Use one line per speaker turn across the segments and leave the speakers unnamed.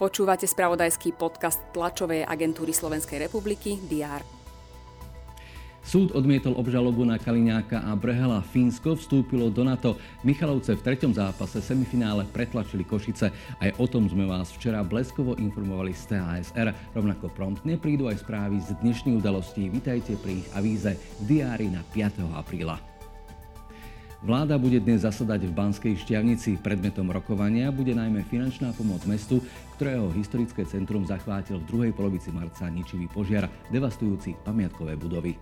Počúvate spravodajský podcast tlačovej agentúry Slovenskej republiky DR.
Súd odmietol obžalobu na Kaliňáka a Brehela. Fínsko vstúpilo do NATO. Michalovce v treťom zápase semifinále pretlačili Košice. Aj o tom sme vás včera bleskovo informovali z TASR. Rovnako promptne prídu aj správy z dnešných udalostí. Vítajte pri ich avíze diári na 5. apríla. Vláda bude dnes zasadať v Banskej šťavnici. Predmetom rokovania bude najmä finančná pomoc mestu, ktorého historické centrum zachvátil v druhej polovici marca ničivý požiar, devastujúci pamiatkové budovy.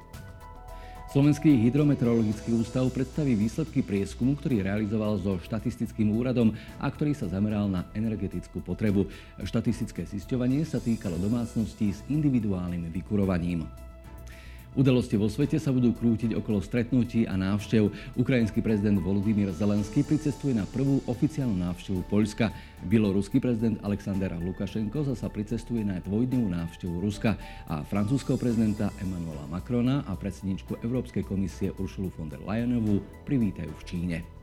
Slovenský hydrometeorologický ústav predstaví výsledky prieskumu, ktorý realizoval so štatistickým úradom a ktorý sa zameral na energetickú potrebu. Štatistické zisťovanie sa týkalo domácností s individuálnym vykurovaním. Udalosti vo svete sa budú krútiť okolo stretnutí a návštev. Ukrajinský prezident Volodymyr Zelenský pricestuje na prvú oficiálnu návštevu Poľska. Bieloruský prezident Alexander Lukašenko zasa pricestuje na dvojdňovú návštevu Ruska a francúzského prezidenta Emmanuela Macrona a predsedničku Európskej komisie Uršulu von der Leyenovú privítajú v Číne.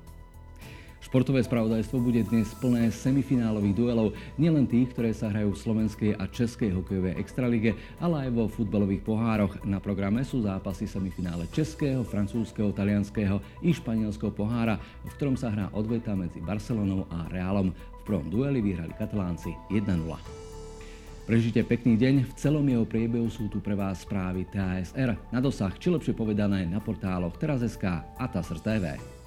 Športové spravodajstvo bude dnes plné semifinálových duelov, nielen tých, ktoré sa hrajú v slovenskej a českej hokejovej extralige, ale aj vo futbalových pohároch. Na programe sú zápasy semifinále českého, francúzského, talianského i španielského pohára, v ktorom sa hrá odveta medzi Barcelonou a Realom. V prvom dueli vyhrali katalánci 1-0. Prežite pekný deň, v celom jeho priebehu sú tu pre vás správy TASR na dosah, či lepšie povedané na portáloch teraz.sk a TASR TV. Thank you.